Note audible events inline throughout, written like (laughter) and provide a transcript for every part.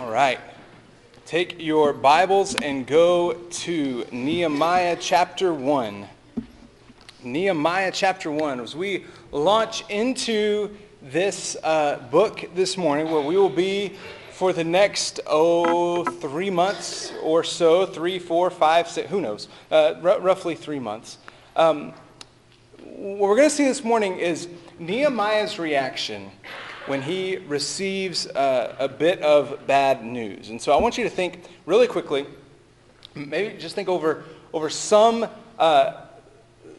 All right. Take your Bibles and go to Nehemiah chapter 1. Nehemiah chapter 1. As we launch into this uh, book this morning, where we will be for the next, oh, three months or so three, four, five, six, who knows? Uh, r- roughly three months. Um, what we're going to see this morning is Nehemiah's reaction when he receives uh, a bit of bad news. And so I want you to think really quickly, maybe just think over, over some, uh,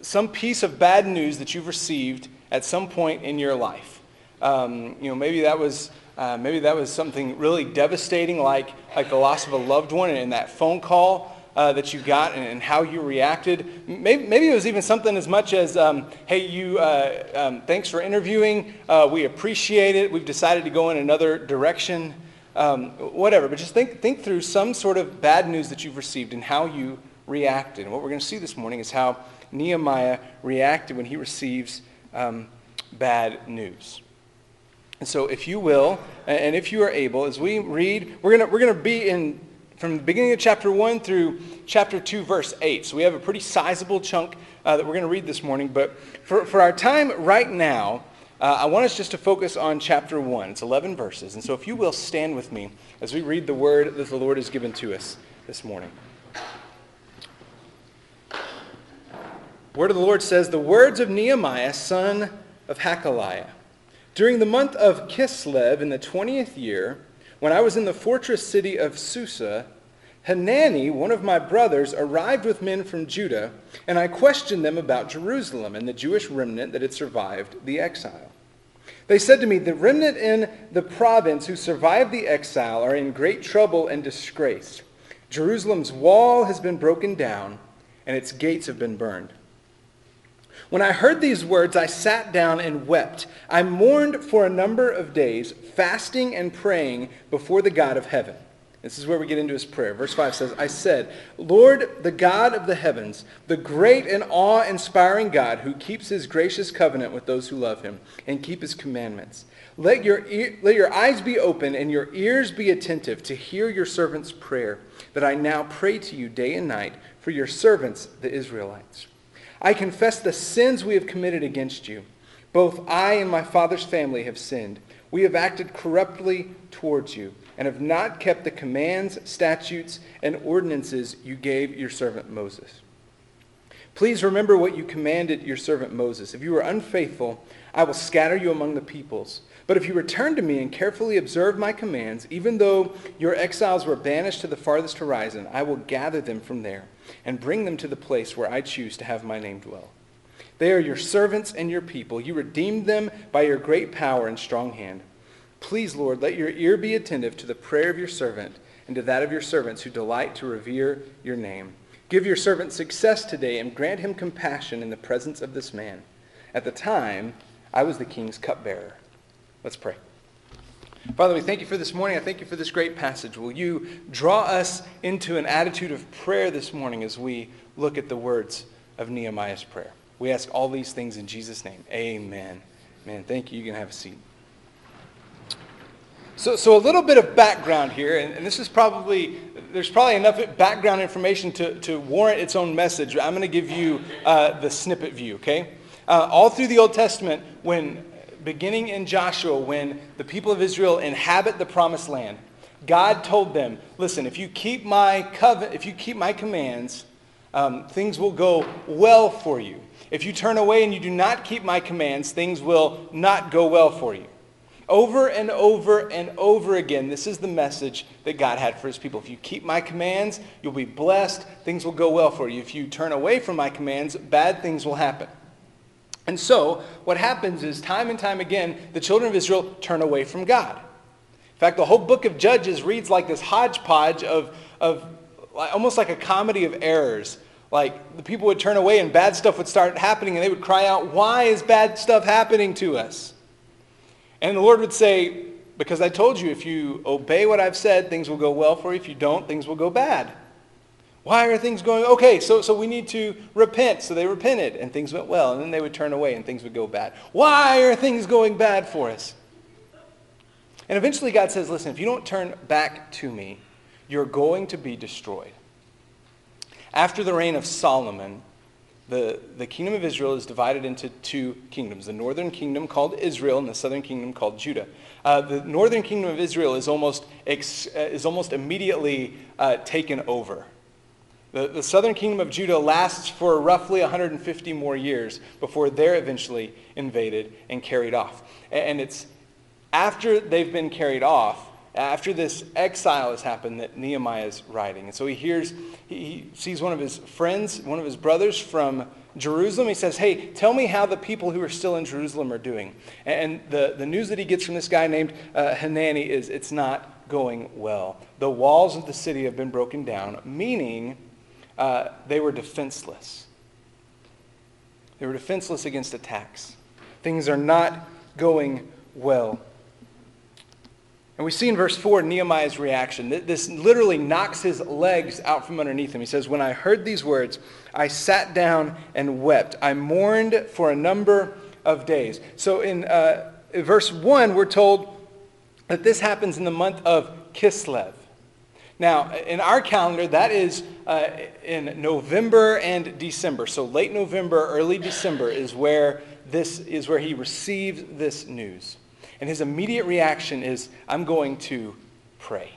some piece of bad news that you've received at some point in your life. Um, you know, maybe that was uh, maybe that was something really devastating, like like the loss of a loved one, and that phone call uh, that you got and, and, how you reacted. Maybe, maybe, it was even something as much as, um, hey, you, uh, um, thanks for interviewing. Uh, we appreciate it. We've decided to go in another direction. Um, whatever. But just think, think through some sort of bad news that you've received and how you reacted. And what we're going to see this morning is how Nehemiah reacted when he receives um, bad news. And so, if you will, and if you are able, as we read, we're going we're going to be in from the beginning of chapter 1 through chapter 2, verse 8. So we have a pretty sizable chunk uh, that we're going to read this morning. But for, for our time right now, uh, I want us just to focus on chapter 1. It's 11 verses. And so if you will stand with me as we read the word that the Lord has given to us this morning. Word of the Lord says, The words of Nehemiah, son of Hachaliah. During the month of Kislev in the 20th year, when I was in the fortress city of Susa, Hanani, one of my brothers, arrived with men from Judah, and I questioned them about Jerusalem and the Jewish remnant that had survived the exile. They said to me, The remnant in the province who survived the exile are in great trouble and disgrace. Jerusalem's wall has been broken down, and its gates have been burned. When I heard these words, I sat down and wept. I mourned for a number of days, fasting and praying before the God of heaven. This is where we get into his prayer. Verse 5 says, I said, Lord, the God of the heavens, the great and awe inspiring God who keeps his gracious covenant with those who love him and keep his commandments. Let your, let your eyes be open and your ears be attentive to hear your servant's prayer, that I now pray to you day and night for your servants, the Israelites. I confess the sins we have committed against you. Both I and my father's family have sinned. We have acted corruptly towards you and have not kept the commands, statutes, and ordinances you gave your servant Moses. Please remember what you commanded your servant Moses. If you are unfaithful, I will scatter you among the peoples. But if you return to me and carefully observe my commands, even though your exiles were banished to the farthest horizon, I will gather them from there and bring them to the place where I choose to have my name dwell. They are your servants and your people. You redeemed them by your great power and strong hand. Please, Lord, let your ear be attentive to the prayer of your servant and to that of your servants who delight to revere your name. Give your servant success today and grant him compassion in the presence of this man. At the time, I was the king's cupbearer. Let's pray. Father, we thank you for this morning. I thank you for this great passage. Will you draw us into an attitude of prayer this morning as we look at the words of Nehemiah's prayer? We ask all these things in Jesus' name. Amen. Man, thank you. You can have a seat. So, so a little bit of background here, and, and this is probably, there's probably enough background information to, to warrant its own message. I'm going to give you uh, the snippet view, okay? Uh, all through the Old Testament, when beginning in Joshua, when the people of Israel inhabit the promised land, God told them, listen, if you keep my covenant, if you keep my commands, um, things will go well for you. If you turn away and you do not keep my commands, things will not go well for you. Over and over and over again, this is the message that God had for his people. If you keep my commands, you'll be blessed. Things will go well for you. If you turn away from my commands, bad things will happen. And so, what happens is, time and time again, the children of Israel turn away from God. In fact, the whole book of Judges reads like this hodgepodge of, of almost like a comedy of errors. Like the people would turn away and bad stuff would start happening, and they would cry out, Why is bad stuff happening to us? And the Lord would say, Because I told you, if you obey what I've said, things will go well for you. If you don't, things will go bad. Why are things going okay? So, so we need to repent. So they repented and things went well. And then they would turn away and things would go bad. Why are things going bad for us? And eventually God says, listen, if you don't turn back to me, you're going to be destroyed. After the reign of Solomon, the, the kingdom of Israel is divided into two kingdoms the northern kingdom called Israel and the southern kingdom called Judah. Uh, the northern kingdom of Israel is almost, ex, uh, is almost immediately uh, taken over. The, the southern kingdom of Judah lasts for roughly 150 more years before they're eventually invaded and carried off. And it's after they've been carried off, after this exile has happened, that Nehemiah is writing. And so he hears, he sees one of his friends, one of his brothers from Jerusalem. He says, Hey, tell me how the people who are still in Jerusalem are doing. And the, the news that he gets from this guy named uh, Hanani is it's not going well. The walls of the city have been broken down, meaning uh, they were defenseless. They were defenseless against attacks. Things are not going well. And we see in verse 4 Nehemiah's reaction. This literally knocks his legs out from underneath him. He says, When I heard these words, I sat down and wept. I mourned for a number of days. So in uh, verse 1, we're told that this happens in the month of Kislev. Now, in our calendar, that is uh, in November and December. So late November, early December is where this is where he received this news. And his immediate reaction is, I'm going to pray.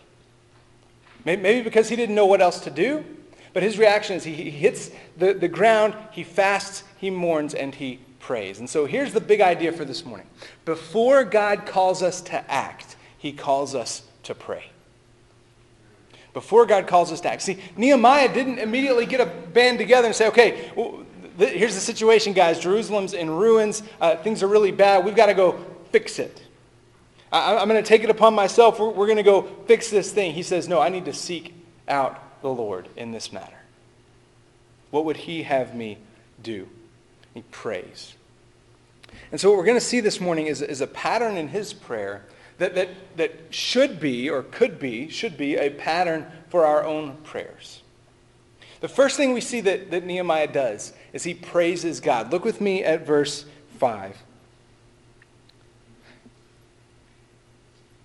Maybe because he didn't know what else to do, but his reaction is he hits the, the ground, he fasts, he mourns, and he prays. And so here's the big idea for this morning. Before God calls us to act, he calls us to pray before God calls us to act. See, Nehemiah didn't immediately get a band together and say, okay, here's the situation, guys. Jerusalem's in ruins. Uh, things are really bad. We've got to go fix it. I- am going to take it upon myself. We're, we're going to go fix this thing. He says, no, I need to seek out the Lord in this matter. What would he have me do? He prays. And so, what we're going to see this morning is, is a pattern in his prayer that, that, that should be, or could be, should be a pattern for our own prayers. The first thing we see that, that Nehemiah does is he praises God. Look with me at verse 5.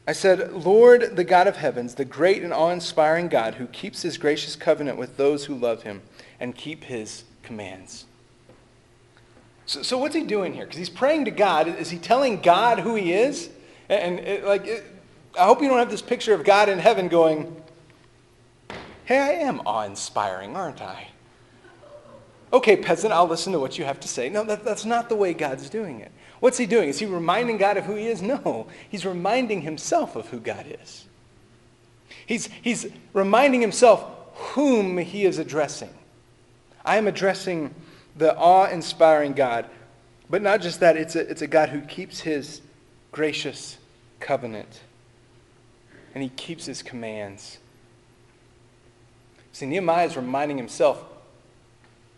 I said, Lord, the God of heavens, the great and awe inspiring God who keeps his gracious covenant with those who love him and keep his commands. So, so what's he doing here? Because he's praying to God. Is he telling God who he is? And it, like, it, I hope you don't have this picture of God in heaven going, hey, I am awe inspiring, aren't I? Okay, peasant, I'll listen to what you have to say. No, that, that's not the way God's doing it. What's he doing? Is he reminding God of who he is? No, he's reminding himself of who God is. He's, he's reminding himself whom he is addressing. I am addressing the awe inspiring God. But not just that, it's a, it's a God who keeps his gracious covenant. And he keeps his commands. See, Nehemiah is reminding himself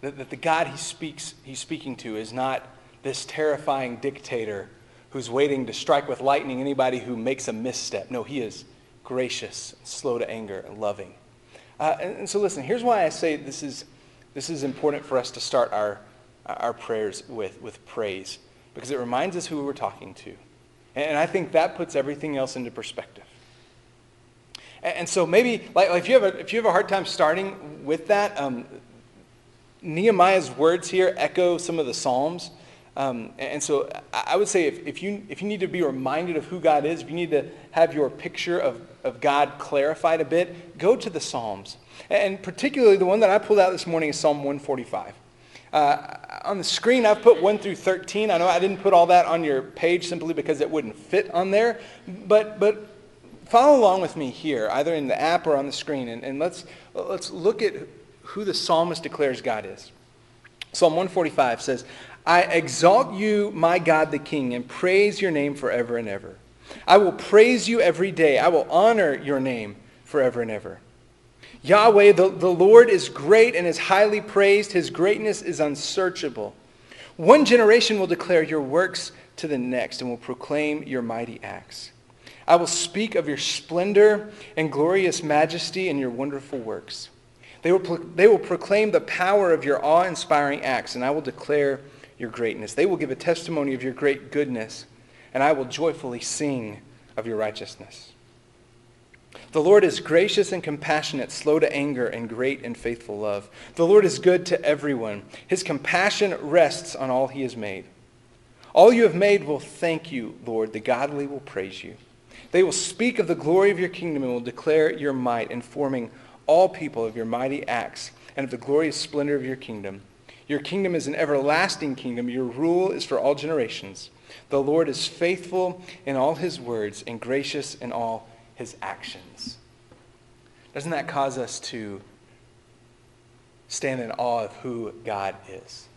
that, that the God he speaks, he's speaking to is not this terrifying dictator who's waiting to strike with lightning anybody who makes a misstep. No, he is gracious, slow to anger, and loving. Uh, and, and, so, listen, here's why I say this is, this is important for us to start our, our prayers with, with praise, because it reminds us who we're talking to. And I think that puts everything else into perspective. And so maybe, like, if, you have a, if you have a hard time starting with that, um, Nehemiah's words here echo some of the Psalms. Um, and so I would say if, if, you, if you need to be reminded of who God is, if you need to have your picture of, of God clarified a bit, go to the Psalms. And particularly the one that I pulled out this morning is Psalm 145. Uh, on the screen, I've put 1 through 13. I know I didn't put all that on your page simply because it wouldn't fit on there. But, but follow along with me here, either in the app or on the screen, and, and let's, let's look at who the psalmist declares God is. Psalm 145 says, I exalt you, my God the King, and praise your name forever and ever. I will praise you every day. I will honor your name forever and ever. Yahweh, the, the Lord is great and is highly praised. His greatness is unsearchable. One generation will declare your works to the next and will proclaim your mighty acts. I will speak of your splendor and glorious majesty and your wonderful works. They will, pro- they will proclaim the power of your awe inspiring acts, and I will declare your greatness. They will give a testimony of your great goodness, and I will joyfully sing of your righteousness. The Lord is gracious and compassionate, slow to anger, and great in faithful love. The Lord is good to everyone. His compassion rests on all he has made. All you have made will thank you, Lord. The godly will praise you. They will speak of the glory of your kingdom and will declare your might, informing all people of your mighty acts and of the glorious splendor of your kingdom. Your kingdom is an everlasting kingdom. Your rule is for all generations. The Lord is faithful in all his words and gracious in all his actions. Doesn't that cause us to stand in awe of who God is?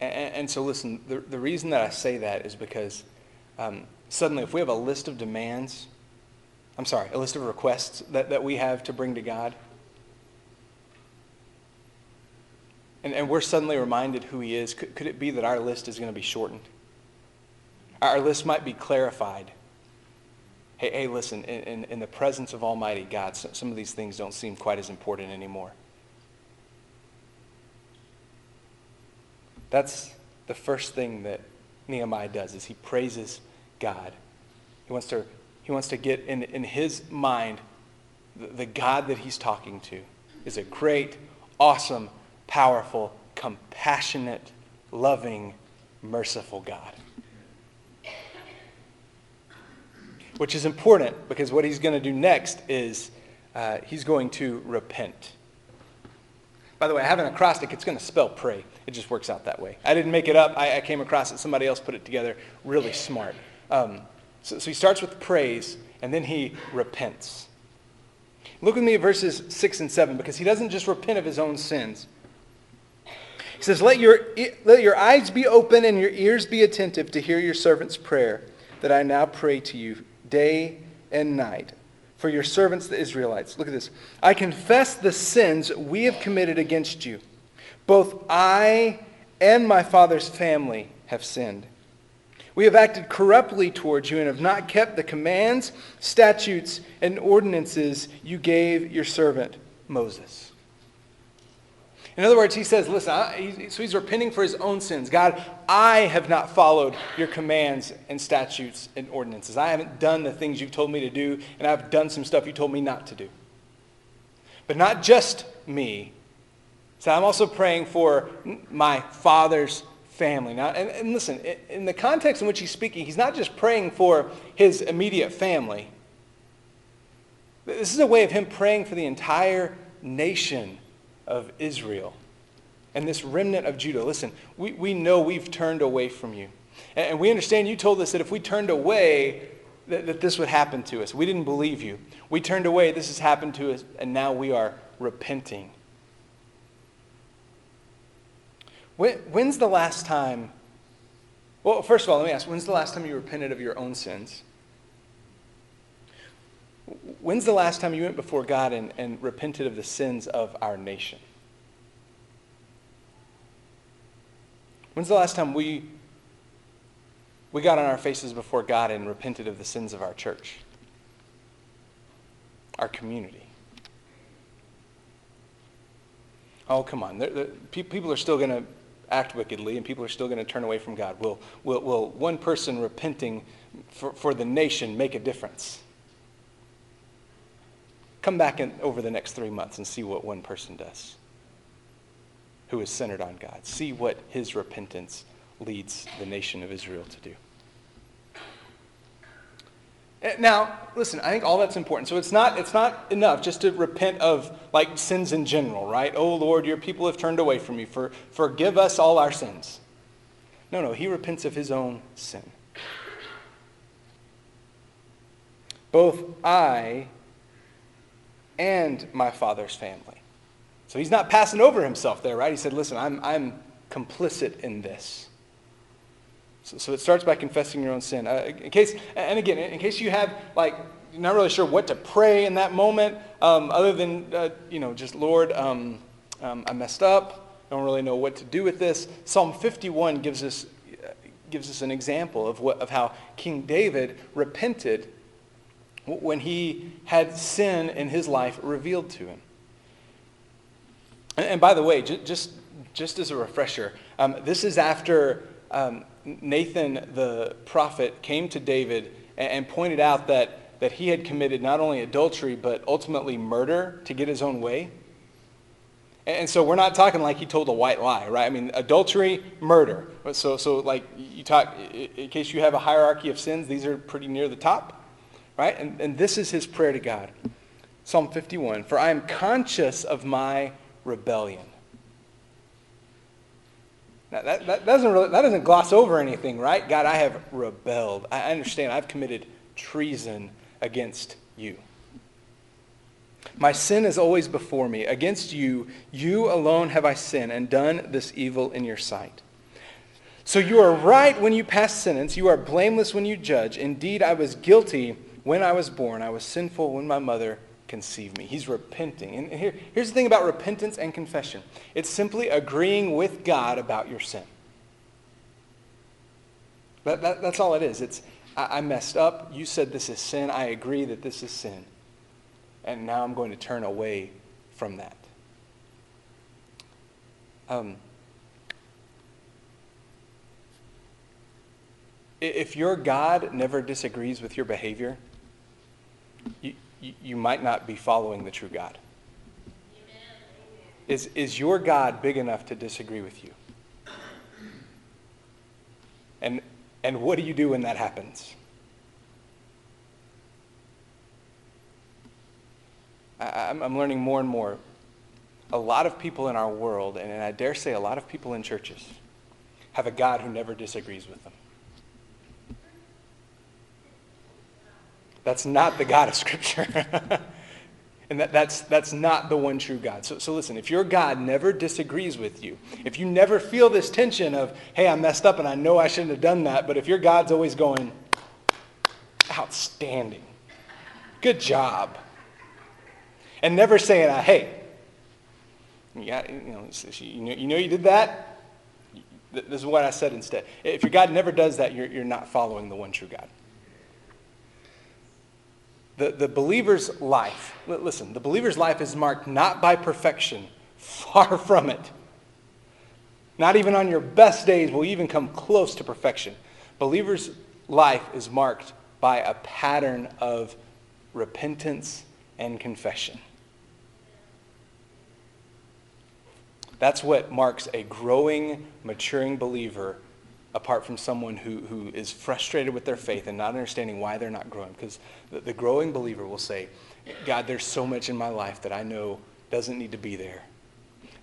And, and so, listen, the, the reason that I say that is because um, suddenly, if we have a list of demands, I'm sorry, a list of requests that, that we have to bring to God, and, and we're suddenly reminded who He is, could, could it be that our list is going to be shortened? Our list might be clarified. Hey, hey listen, in, in, the presence of Almighty God, some of these things don't seem quite as important anymore. That's the first thing that Nehemiah does is he praises God. He wants to, he wants to get in, in his mind the, the God that he's talking to is a great, awesome, powerful, compassionate, loving, merciful God. Which is important because what he's going to do next is uh, he's going to repent. By the way, I have an acrostic. It's going to spell pray. It just works out that way. I didn't make it up. I, I came across it. Somebody else put it together. Really smart. Um, so, so he starts with praise, and then he repents. Look with me at verses 6 and 7, because he doesn't just repent of his own sins. He says, let your, let your eyes be open and your ears be attentive to hear your servant's prayer that I now pray to you day and night for your servants, the Israelites. Look at this. I confess the sins we have committed against you. Both I and my father's family have sinned. We have acted corruptly towards you and have not kept the commands, statutes, and ordinances you gave your servant Moses. In other words, he says, listen, I, so he's repenting for his own sins. God, I have not followed your commands and statutes and ordinances. I haven't done the things you've told me to do, and I've done some stuff you told me not to do. But not just me. So I'm also praying for my father's family. Now, and, and listen, in the context in which he's speaking, he's not just praying for his immediate family. This is a way of him praying for the entire nation of Israel and this remnant of Judah. Listen, we, we know we've turned away from you. And, and we understand you told us that if we turned away, that, that this would happen to us. We didn't believe you. We turned away, this has happened to us, and now we are repenting. When, when's the last time? Well, first of all, let me ask when's the last time you repented of your own sins? When's the last time you went before God and, and repented of the sins of our nation? When's the last time we, we got on our faces before God and repented of the sins of our church, our community? Oh, come on. The, the, people are still going to act wickedly and people are still going to turn away from God. Will, will, will one person repenting for, for the nation make a difference? Come back in, over the next three months and see what one person does who is centered on God. See what his repentance leads the nation of Israel to do. Eh, now, listen, I think all that's important. So it's not, it's not enough just to repent of like sins in general, right? Oh Lord, your people have turned away from you. For, forgive us all our sins. No, no, he repents of his own sin. Both I and my father's family. So he's not passing over himself there, right? He said, Listen, I'm, I'm complicit in this. So, so it starts by confessing your own sin. Uh, in case, and again, in case you have, like, you're not really sure what to pray in that moment, um, other than, uh, you know, just, Lord, um, um, I messed up. I don't really know what to do with this. Psalm 51 gives us, gives us an example of, what, of how King David repented when he had sin in his life revealed to him. And, and by the way, just, just, as a refresher, um, this is after um, Nathan the prophet came to David and, and pointed out that, that he had committed not only adultery, but ultimately murder to get his own way. And so we're not talking like he told a white lie, right? I mean, adultery, murder. So, so like you talk, in case you have a hierarchy of sins, these are pretty near the top, right? And, and this is his prayer to God. Psalm 51 For I am conscious of my rebellion. Now, that, that, doesn't really, that doesn't gloss over anything, right? God, I have rebelled. I understand I've committed treason against you. My sin is always before me. Against you, you alone have I sinned and done this evil in your sight. So you are right when you pass sentence. You are blameless when you judge. Indeed, I was guilty when I was born. I was sinful when my mother conceived me. He's repenting. And here, here's the thing about repentance and confession it's simply agreeing with God about your sin. That, that, that's all it is. It's, I, I messed up. You said this is sin. I agree that this is sin and now I'm going to turn away from that. Um, if your God never disagrees with your behavior, you, you, might not be following the true God. Is, is your God big enough to disagree with you? And, and what do you do when that happens? I'm learning more and more. A lot of people in our world, and I dare say a lot of people in churches, have a God who never disagrees with them. That's not the God of Scripture. (laughs) and that, that's, that's not the one true God. So, so listen, if your God never disagrees with you, if you never feel this tension of, hey, I messed up and I know I shouldn't have done that, but if your God's always going, outstanding, good job, and never saying, uh, hey, you, got, you, know, you know you did that? This is what I said instead. If your God never does that, you're, you're not following the one true God. The, the believer's life, listen, the believer's life is marked not by perfection, far from it. Not even on your best days will you even come close to perfection. Believer's life is marked by a pattern of repentance and confession. That's what marks a growing, maturing believer apart from someone who, who is frustrated with their faith and not understanding why they're not growing. Because the, the growing believer will say, God, there's so much in my life that I know doesn't need to be there.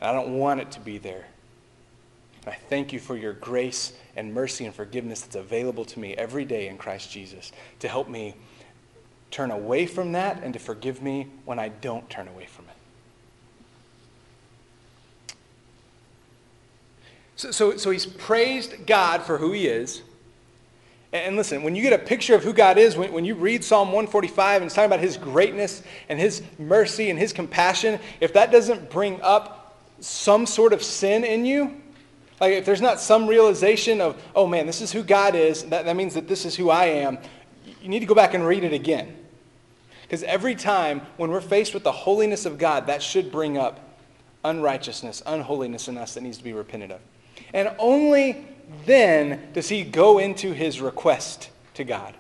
And I don't want it to be there. And I thank you for your grace and mercy and forgiveness that's available to me every day in Christ Jesus to help me turn away from that and to forgive me when I don't turn away from it. So, so, so he's praised God for who he is. And listen, when you get a picture of who God is, when, when you read Psalm 145 and it's talking about his greatness and his mercy and his compassion, if that doesn't bring up some sort of sin in you, like if there's not some realization of, oh man, this is who God is, that, that means that this is who I am, you need to go back and read it again. Because every time when we're faced with the holiness of God, that should bring up unrighteousness, unholiness in us that needs to be repented of. And only then does he go into his request to God.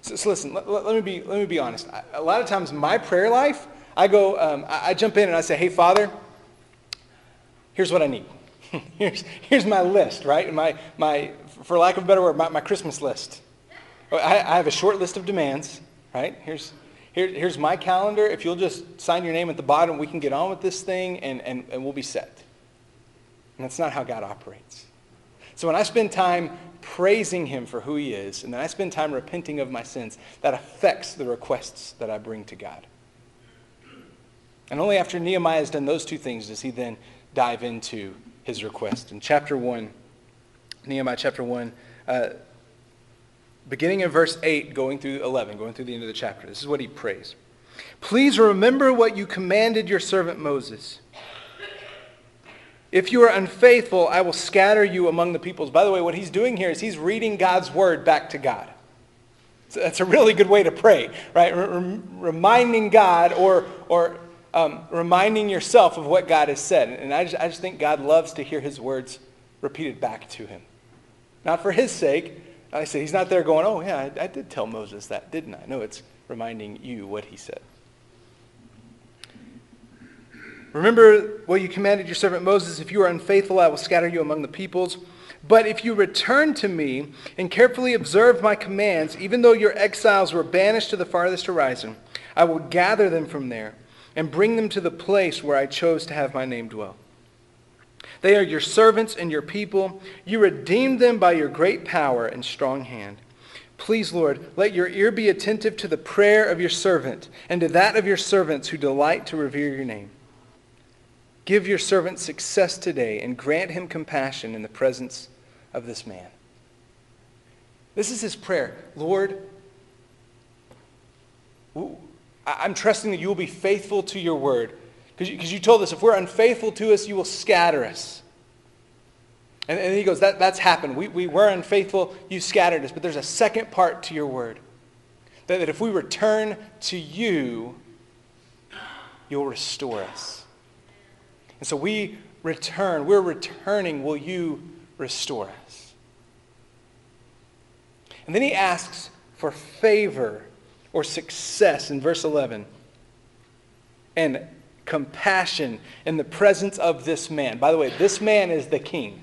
So, so listen, let, let, me be, let me be honest. A lot of times, my prayer life, I go, um, I, I jump in and I say, hey, Father, here's what I need. (laughs) here's, here's my list, right? My, my, for lack of a better word, my, my Christmas list. I, I have a short list of demands, right? Here's, here, here's my calendar. If you'll just sign your name at the bottom, we can get on with this thing and, and, and we'll be set. And that's not how God operates. So when I spend time praising him for who he is, and then I spend time repenting of my sins, that affects the requests that I bring to God. And only after Nehemiah has done those two things does he then dive into his request. In chapter 1, Nehemiah chapter 1, uh, beginning in verse 8, going through 11, going through the end of the chapter, this is what he prays. Please remember what you commanded your servant Moses if you are unfaithful, I will scatter you among the peoples. By the way, what he's doing here is he's reading God's word back to God. So that's a really good way to pray, right? reminding God or, or um, reminding yourself of what God has said. And I just, I just think God loves to hear his words repeated back to him. Not for his sake. I say he's not there going, oh, yeah, I, I did tell Moses that, didn't I? No, it's reminding you what he said. Remember what you commanded your servant Moses if you are unfaithful, I will scatter you among the peoples. But if you return to me and carefully observe my commands, even though your exiles were banished to the farthest horizon, I will gather them from there and bring them to the place where I chose to have my name dwell. They are your servants and your people. You redeemed them by your great power and strong hand. Please, Lord, let your ear be attentive to the prayer of your servant and to that of your servants who delight to revere your name. Give your servant success today and grant him compassion in the presence of this man. This is his prayer. Lord, I'm trusting that you will be faithful to your word. Because you, told us if we're unfaithful to us, you will scatter us. And, and he goes, that, That's happened. We, we were unfaithful, you scattered us. But there's a second part to your word that, that if we return to you, you'll restore us. And so we return. We're returning. Will you restore us? And then he asks for favor or success in verse 11. And compassion in the presence of this man. By the way, this man is the king.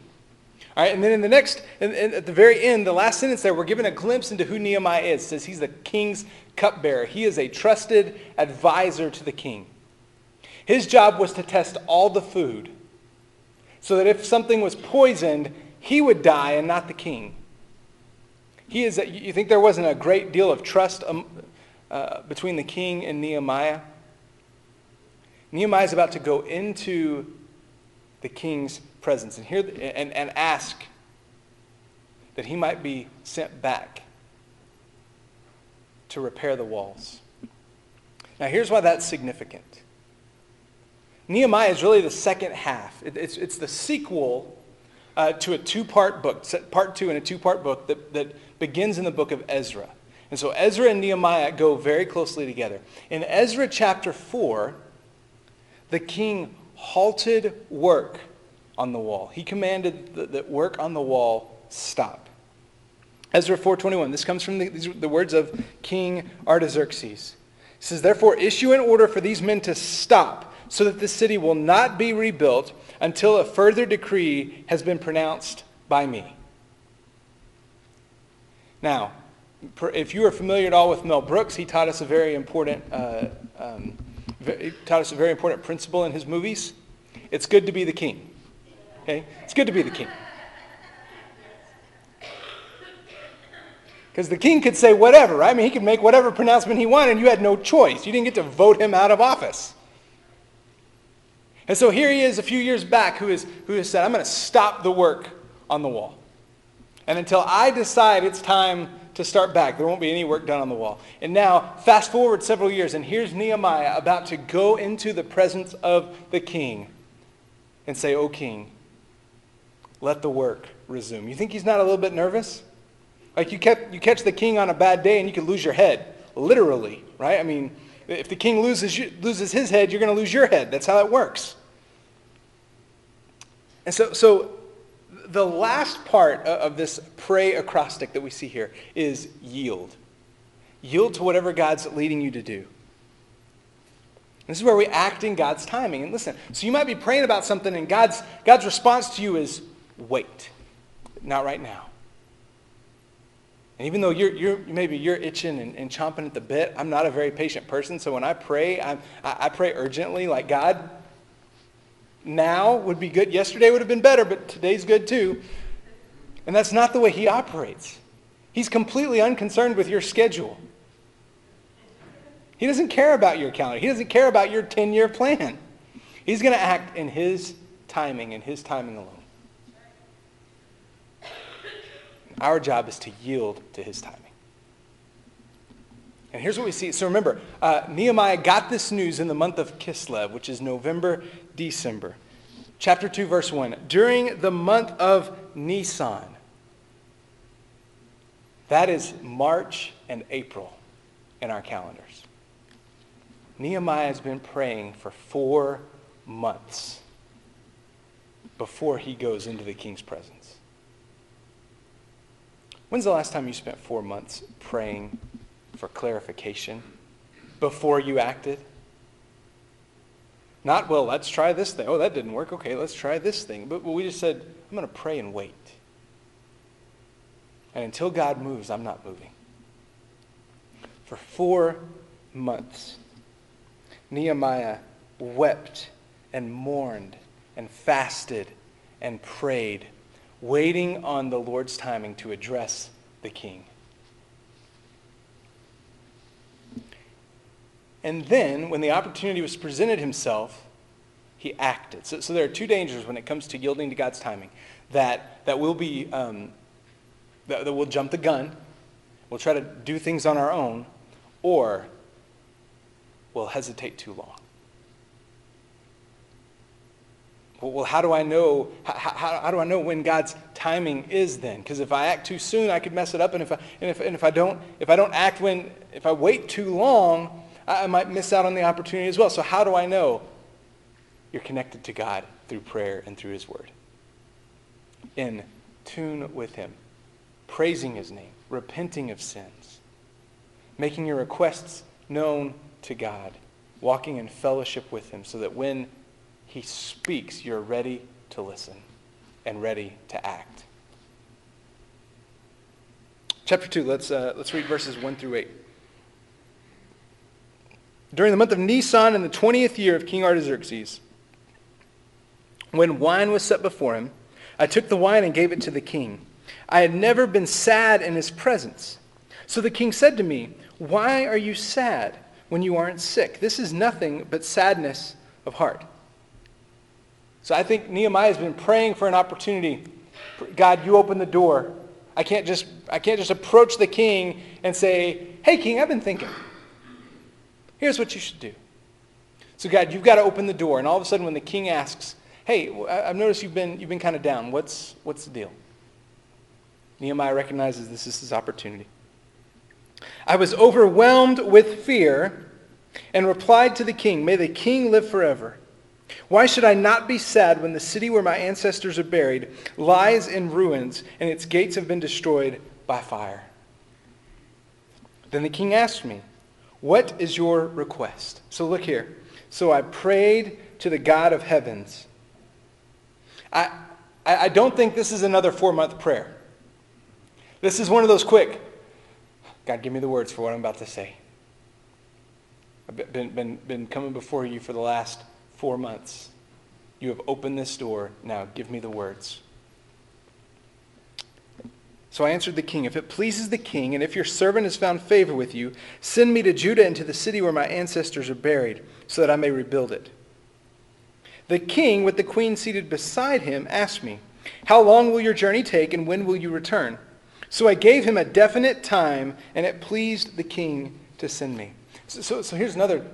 All right, and then in the next, in, in, at the very end, the last sentence there, we're given a glimpse into who Nehemiah is. It says he's the king's cupbearer. He is a trusted advisor to the king. His job was to test all the food so that if something was poisoned, he would die and not the king. He is, you think there wasn't a great deal of trust um, uh, between the king and Nehemiah? Nehemiah is about to go into the king's presence and, hear, and, and ask that he might be sent back to repair the walls. Now, here's why that's significant. Nehemiah is really the second half. It, it's, it's the sequel uh, to a two part book, part two in a two part book that, that begins in the book of Ezra. And so Ezra and Nehemiah go very closely together. In Ezra chapter 4, the king halted work on the wall. He commanded that work on the wall stop. Ezra 4:21. This comes from the, the words of King Artaxerxes. He says, "Therefore issue an order for these men to stop, so that the city will not be rebuilt until a further decree has been pronounced by me." Now, if you are familiar at all with Mel Brooks, he taught us a very important uh, um, taught us a very important principle in his movies. It's good to be the king. Okay? It's good to be the king. Because the king could say whatever, right? I mean, he could make whatever pronouncement he wanted, and you had no choice. You didn't get to vote him out of office. And so here he is a few years back who, is, who has said, I'm going to stop the work on the wall. And until I decide it's time to start back. There won't be any work done on the wall. And now, fast forward several years, and here's Nehemiah about to go into the presence of the king and say, O king, let the work resume. You think he's not a little bit nervous? Like you, kept, you catch the king on a bad day and you could lose your head, literally, right? I mean, if the king loses, loses his head, you're going to lose your head. That's how it works. And so, so the last part of this pray acrostic that we see here is yield. Yield to whatever God's leading you to do. This is where we act in God's timing. And listen, so you might be praying about something, and God's, God's response to you is wait. Not right now. And even though you're, you're maybe you're itching and, and chomping at the bit, I'm not a very patient person. So when I pray, I'm, I, I pray urgently, like, God, now would be good. Yesterday would have been better, but today's good too. And that's not the way he operates. He's completely unconcerned with your schedule. He doesn't care about your calendar. He doesn't care about your 10 year plan. He's going to act in his timing and his timing alone. Our job is to yield to his timing. And here's what we see. So remember, uh, Nehemiah got this news in the month of Kislev, which is November, December. Chapter 2, verse 1. During the month of Nisan, that is March and April in our calendars. Nehemiah has been praying for four months before he goes into the king's presence. When's the last time you spent four months praying for clarification before you acted? Not, well, let's try this thing. Oh, that didn't work. Okay, let's try this thing. But we just said, I'm going to pray and wait. And until God moves, I'm not moving. For four months, Nehemiah wept and mourned and fasted and prayed, waiting on the Lord's timing to address the king. And then, when the opportunity was presented himself, he acted. So, so there are two dangers when it comes to yielding to God's timing. That, that we'll be, um, that, that we'll jump the gun, we'll try to do things on our own, or we'll hesitate too long. Well, how do I know? How, how, how do I know when God's timing is then? Because if I act too soon, I could mess it up. And if I, and if, and if I don't, if I don't act when, if I wait too long, I might miss out on the opportunity as well. So, how do I know you're connected to God through prayer and through His Word? In tune with Him, praising His name, repenting of sins, making your requests known to God, walking in fellowship with Him so that when He speaks, you're ready to listen and ready to act. Chapter 2, let's, uh, let's read verses 1 through 8. During the month of Nisan in the 20th year of King Artaxerxes, when wine was set before him, I took the wine and gave it to the king. I had never been sad in his presence. So the king said to me, Why are you sad when you aren't sick? This is nothing but sadness of heart. So I think Nehemiah has been praying for an opportunity. God, you open the door. I can't just I can't just approach the king and say, "Hey king, I've been thinking." Here's what you should do. So, God, you've got to open the door. And all of a sudden, when the king asks, Hey, I've noticed you've been, you've been kind of down. What's, what's the deal? Nehemiah recognizes this is his opportunity. I was overwhelmed with fear and replied to the king, May the king live forever. Why should I not be sad when the city where my ancestors are buried lies in ruins and its gates have been destroyed by fire? Then the king asked me, what is your request? So look here. So I prayed to the God of heavens. I, I don't think this is another four month prayer. This is one of those quick, God, give me the words for what I'm about to say. I've been, been, been coming before you for the last four months. You have opened this door. Now give me the words. So I answered the king, If it pleases the king, and if your servant has found favor with you, send me to Judah and to the city where my ancestors are buried, so that I may rebuild it. The king, with the queen seated beside him, asked me, How long will your journey take, and when will you return? So I gave him a definite time, and it pleased the king to send me. So, so, so here's another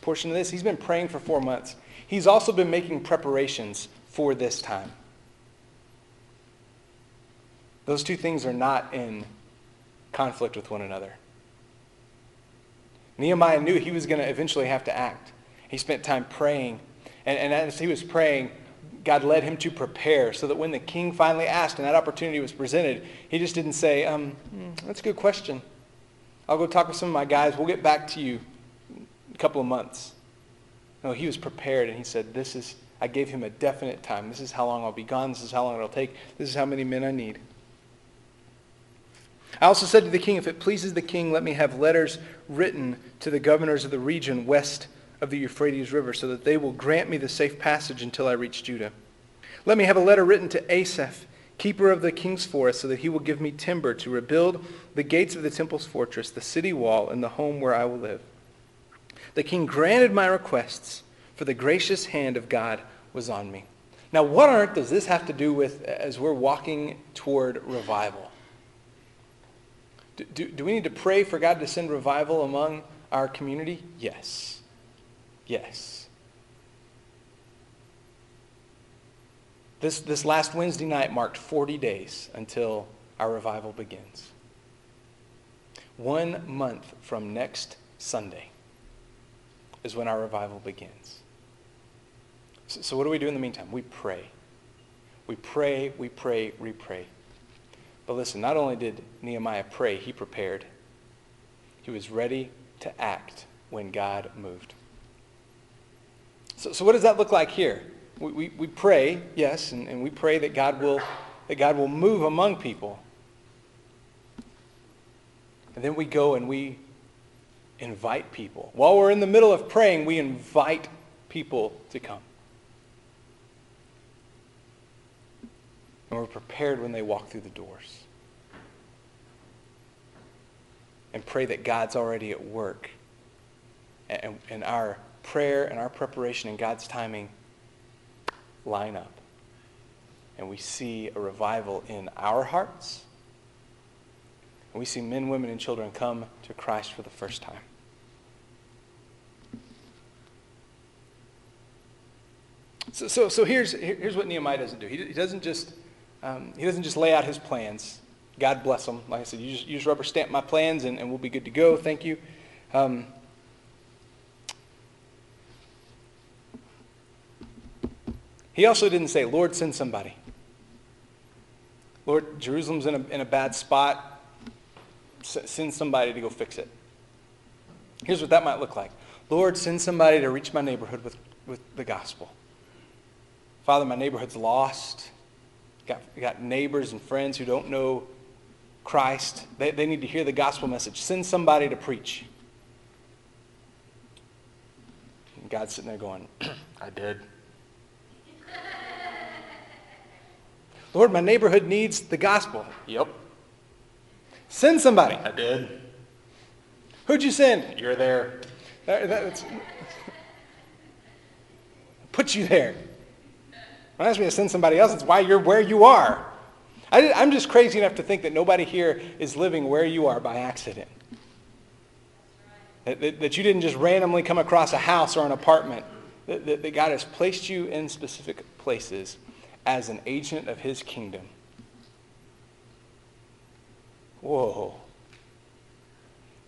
portion of this. He's been praying for four months. He's also been making preparations for this time. Those two things are not in conflict with one another. Nehemiah knew he was going to eventually have to act. He spent time praying. And, and as he was praying, God led him to prepare so that when the king finally asked and that opportunity was presented, he just didn't say, um, hmm, That's a good question. I'll go talk with some of my guys. We'll get back to you a couple of months. No, he was prepared and he said, This is, I gave him a definite time. This is how long I'll be gone. This is how long it'll take. This is how many men I need. I also said to the king, If it pleases the king, let me have letters written to the governors of the region west of the Euphrates River, so that they will grant me the safe passage until I reach Judah. Let me have a letter written to Asaph, keeper of the king's forest, so that he will give me timber to rebuild the gates of the temple's fortress, the city wall, and the home where I will live. The king granted my requests, for the gracious hand of God was on me. Now, what on earth does this have to do with as we're walking toward revival? Do, do, we need to pray for God to send revival among our community? Yes. Yes. This, this last Wednesday night marked 40 days until our revival begins. One month from next Sunday is when our revival begins. So, so, what do we do in the meantime? We pray. We pray, we pray, we pray. But listen, not only did Nehemiah pray, he prepared. He was ready to act when God moved. So, so what does that look like here? We, we, we pray, yes, and, and we pray that God, will, that God will move among people. And then we go and we invite people. While we're in the middle of praying, we invite people to come. And we're prepared when they walk through the doors. And pray that God's already at work. And, and our prayer and our preparation and God's timing line up. And we see a revival in our hearts. And we see men, women, and children come to Christ for the first time. So, so, so here's, here's what Nehemiah doesn't do. He, he doesn't just um, he doesn't just lay out his plans. God bless him. Like I said, you just, you just rubber stamp my plans and, and we'll be good to go. Thank you. Um, he also didn't say, Lord, send somebody. Lord, Jerusalem's in a, in a bad spot. S- send somebody to go fix it. Here's what that might look like Lord, send somebody to reach my neighborhood with, with the gospel. Father, my neighborhood's lost. Got, got neighbors and friends who don't know Christ. They, they need to hear the gospel message. Send somebody to preach. And God's sitting there going, (clears throat) I did. (laughs) Lord, my neighborhood needs the gospel. Yep. Send somebody. I did. Who'd you send? You're there. That, that's, (laughs) put you there. Don't ask me to send somebody else. It's why you're where you are. I, am just crazy enough to think that nobody here is living where you are by accident. That, that, that you didn't just randomly come across a house or an apartment. That, that, that God has placed you in specific places as an agent of his kingdom. Whoa.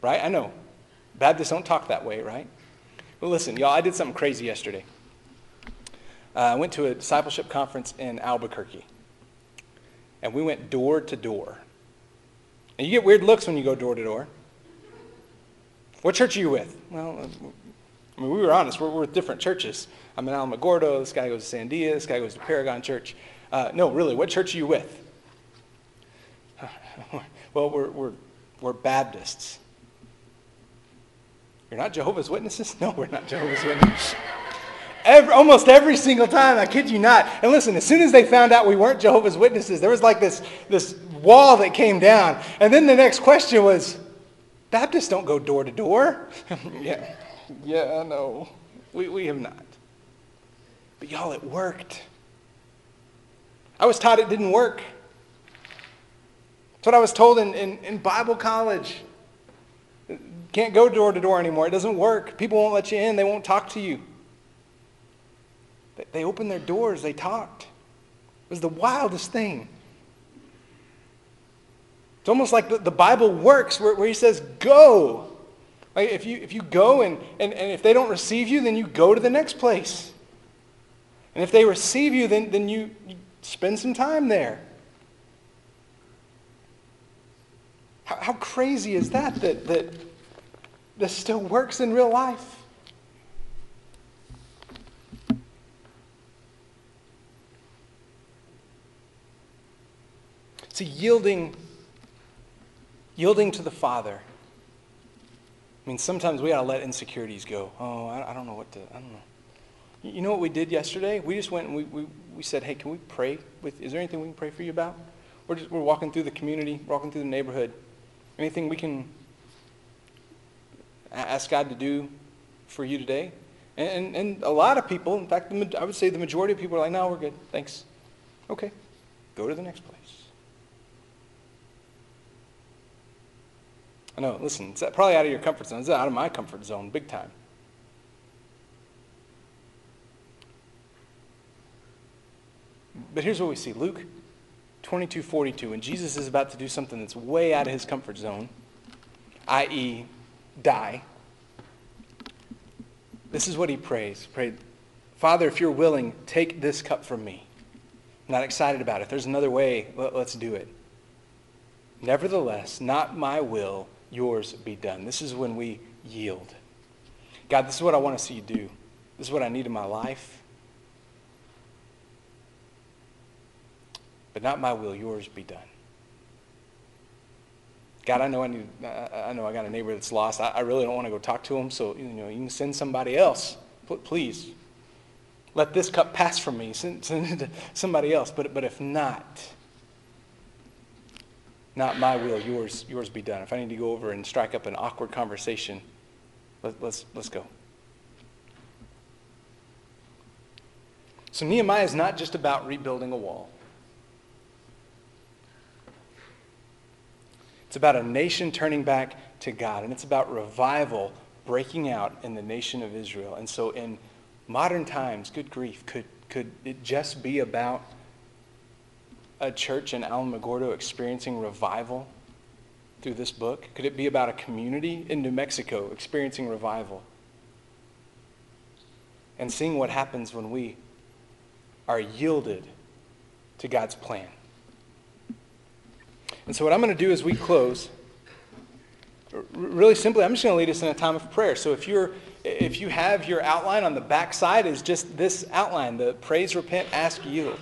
Right? I know. Baptists don't talk that way, right? Well, listen, y'all, I did something crazy yesterday. Uh, I went to a discipleship conference in Albuquerque, and we went door to door. And you get weird looks when you go door to door. What church are you with? Well, I mean, we were honest. We're, we're with different churches. I'm in Alamogordo. This guy goes to Sandia. This guy goes to Paragon Church. Uh, no, really, what church are you with? (laughs) well, we're, we're, we're Baptists. You're not Jehovah's Witnesses? (laughs) No, we're not Jehovah's Witnesses. (laughs) Every, almost every single time, I kid you not. And listen, as soon as they found out we weren't Jehovah's Witnesses, there was like this, this wall that came down. And then the next question was, Baptists don't go door to door. (laughs) yeah, yeah, I know. We, we have not. But y'all, it worked. I was taught it didn't work. That's what I was told in, in, in Bible college. Can't go door to door anymore. It doesn't work. People won't let you in. They won't talk to you. They opened their doors, they talked. It was the wildest thing. It's almost like the, Bible works where, where he says, go. Like if, you, if you go and, and, and if they don't receive you, then you go to the next place. And if they receive you, then, then you, you spend some time there. How, how crazy is that, that, that this still works in real life? To yielding, yielding to the Father. I mean, sometimes we got to let insecurities go. Oh, I, I, don't know what to, I don't know. You know what we did yesterday? We just went and we, we, we said, hey, can we pray? With, is there anything we can pray for you about? We're, just, we're walking through the community, walking through the neighborhood. Anything we can ask God to do for you today? And, and, and a lot of people, in fact, I would say the majority of people are like, no, we're good. Thanks. Okay. Go to the next place. I know, listen, it's probably out of your comfort zone. It's out of my comfort zone, big time. But here's what we see Luke 22 42. And Jesus is about to do something that's way out of his comfort zone, i.e., die. This is what he prays. Prayed, Father, if you're willing, take this cup from me. I'm not excited about it. If there's another way, let, us do it. Nevertheless, not my will, yours be done. This is when we yield. God, this is what I want to see you do. This is what I need in my life. But not my will, yours be done. God, I know I need. I know I got a neighbor that's lost. I, really don't want to go talk to him. So you know, you can send somebody else, please. Let this cup pass from me. Send, send it to somebody else. But but if not, not my will, yours yours be done. If I need to go over and strike up an awkward conversation, let, let's let's go. So Nehemiah is not just about rebuilding a wall. It's about a nation turning back to God, and it's about revival breaking out in the nation of Israel. And so, in modern times, good grief, could, could it just be about a church in Alamogordo experiencing revival through this book? Could it be about a community in New Mexico experiencing revival? And seeing what happens when we are yielded to God's plan. And so, what I'm going to do as we close, really simply, I'm just going to lead us in a time of prayer. So, if you're if you have your outline on the back side is just this outline the praise repent ask yield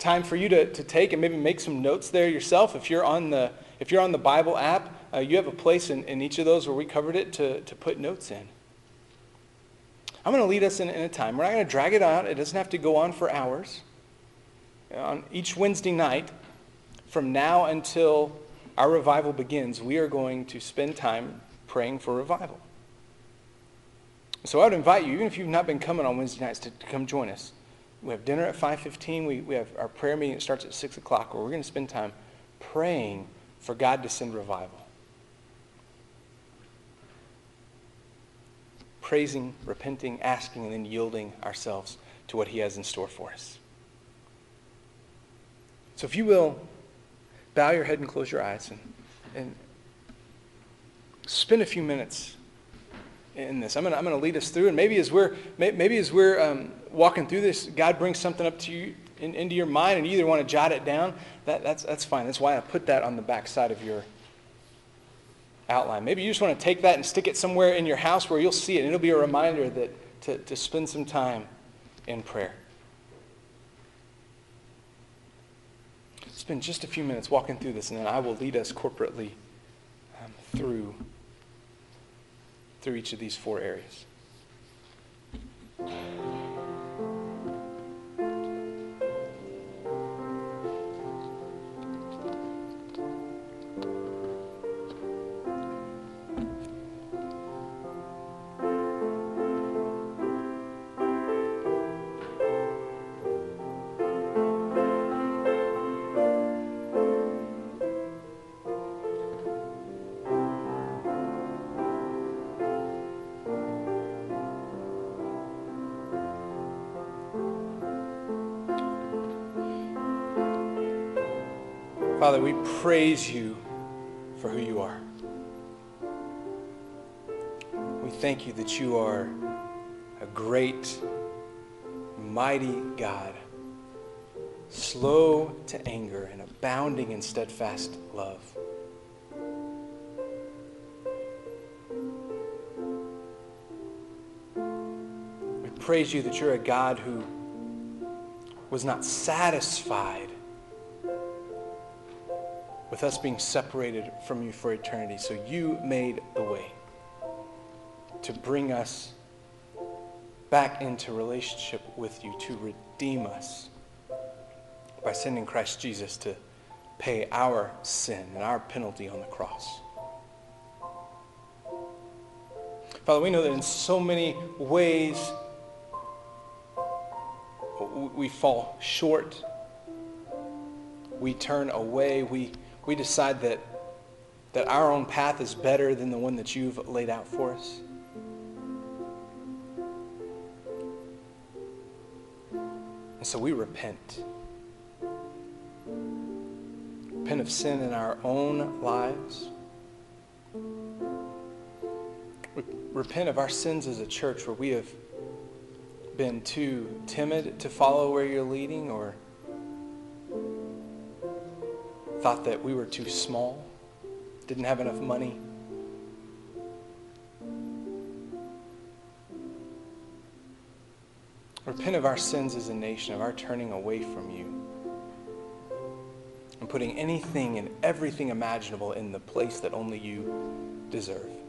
time for you to, to take and maybe make some notes there yourself. If you're on the if you're on the bible app uh, you have a place in, in each of those where we covered it to, to put notes in. I'm going to lead us in, in a time. We're not going to drag it out. It doesn't have to go on for hours. On each wednesday night from now until our revival begins, we are going to spend time praying for revival. So I would invite you, even if you've not been coming on Wednesday nights, to, to come join us. We have dinner at 5.15. We, we have our prayer meeting that starts at 6 o'clock where we're going to spend time praying for God to send revival. Praising, repenting, asking, and then yielding ourselves to what he has in store for us. So if you will, bow your head and close your eyes and, and spend a few minutes in this. I'm going to I'm to lead us through, and maybe as we're maybe as we're um, walking through this, God brings something up to you in, into your mind, and you either want to jot it down. That, that's that's fine. That's why I put that on the back side of your outline. Maybe you just want to take that and stick it somewhere in your house where you'll see it, and it'll be a reminder that to, to spend some time in prayer. spend just a few minutes walking through this, and then I will lead us corporately um, through, through each of these four areas. Father, we praise you for who you are. We thank you that you are a great, mighty God, slow to anger and abounding in steadfast love. We praise you that you're a God who was not satisfied with us being separated from you for eternity. So you made the way to bring us back into relationship with you, to redeem us by sending Christ Jesus to pay our sin and our penalty on the cross. Father, we know that in so many ways we fall short. We turn away. We we decide that, that our own path is better than the one that you've laid out for us. And so we repent. Repent of sin in our own lives. We repent of our sins as a church where we have been too timid to follow where you're leading or thought that we were too small, didn't have enough money. Repent of our sins as a nation, of our turning away from you, and putting anything and everything imaginable in the place that only you deserve.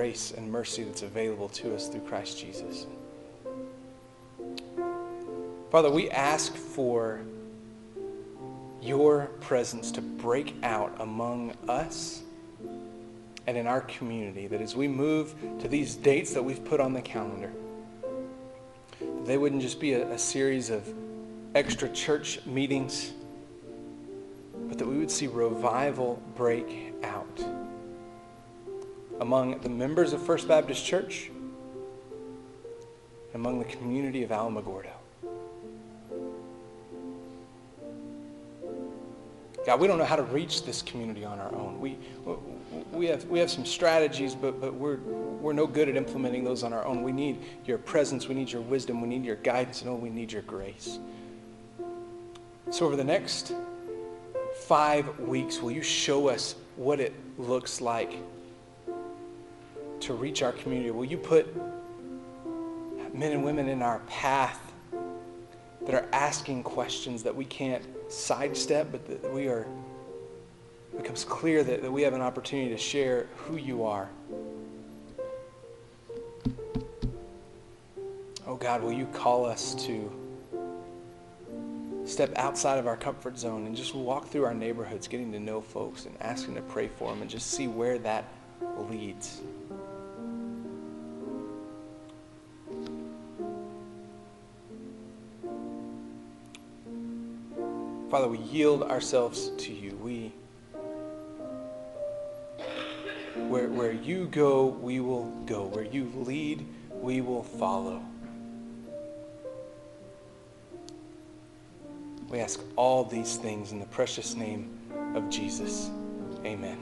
Grace and mercy that's available to us through Christ Jesus. Father, we ask for your presence to break out among us and in our community. That as we move to these dates that we've put on the calendar, they wouldn't just be a, a series of extra church meetings, but that we would see revival break out among the members of First Baptist Church, among the community of Alamogordo. God, we don't know how to reach this community on our own. We, we, have, we have some strategies, but, but we're, we're no good at implementing those on our own. We need your presence. We need your wisdom. We need your guidance. And oh, we need your grace. So over the next five weeks, will you show us what it looks like to reach our community? Will you put men and women in our path that are asking questions that we can't sidestep, but that we are it becomes clear that, that we have an opportunity to share who you are. Oh God, will you call us to step outside of our comfort zone and just walk through our neighborhoods, getting to know folks and asking to pray for them and just see where that leads. Father, we yield ourselves to you. We where, where you go, we will go. Where you lead, we will follow. We ask all these things in the precious name of Jesus. Amen.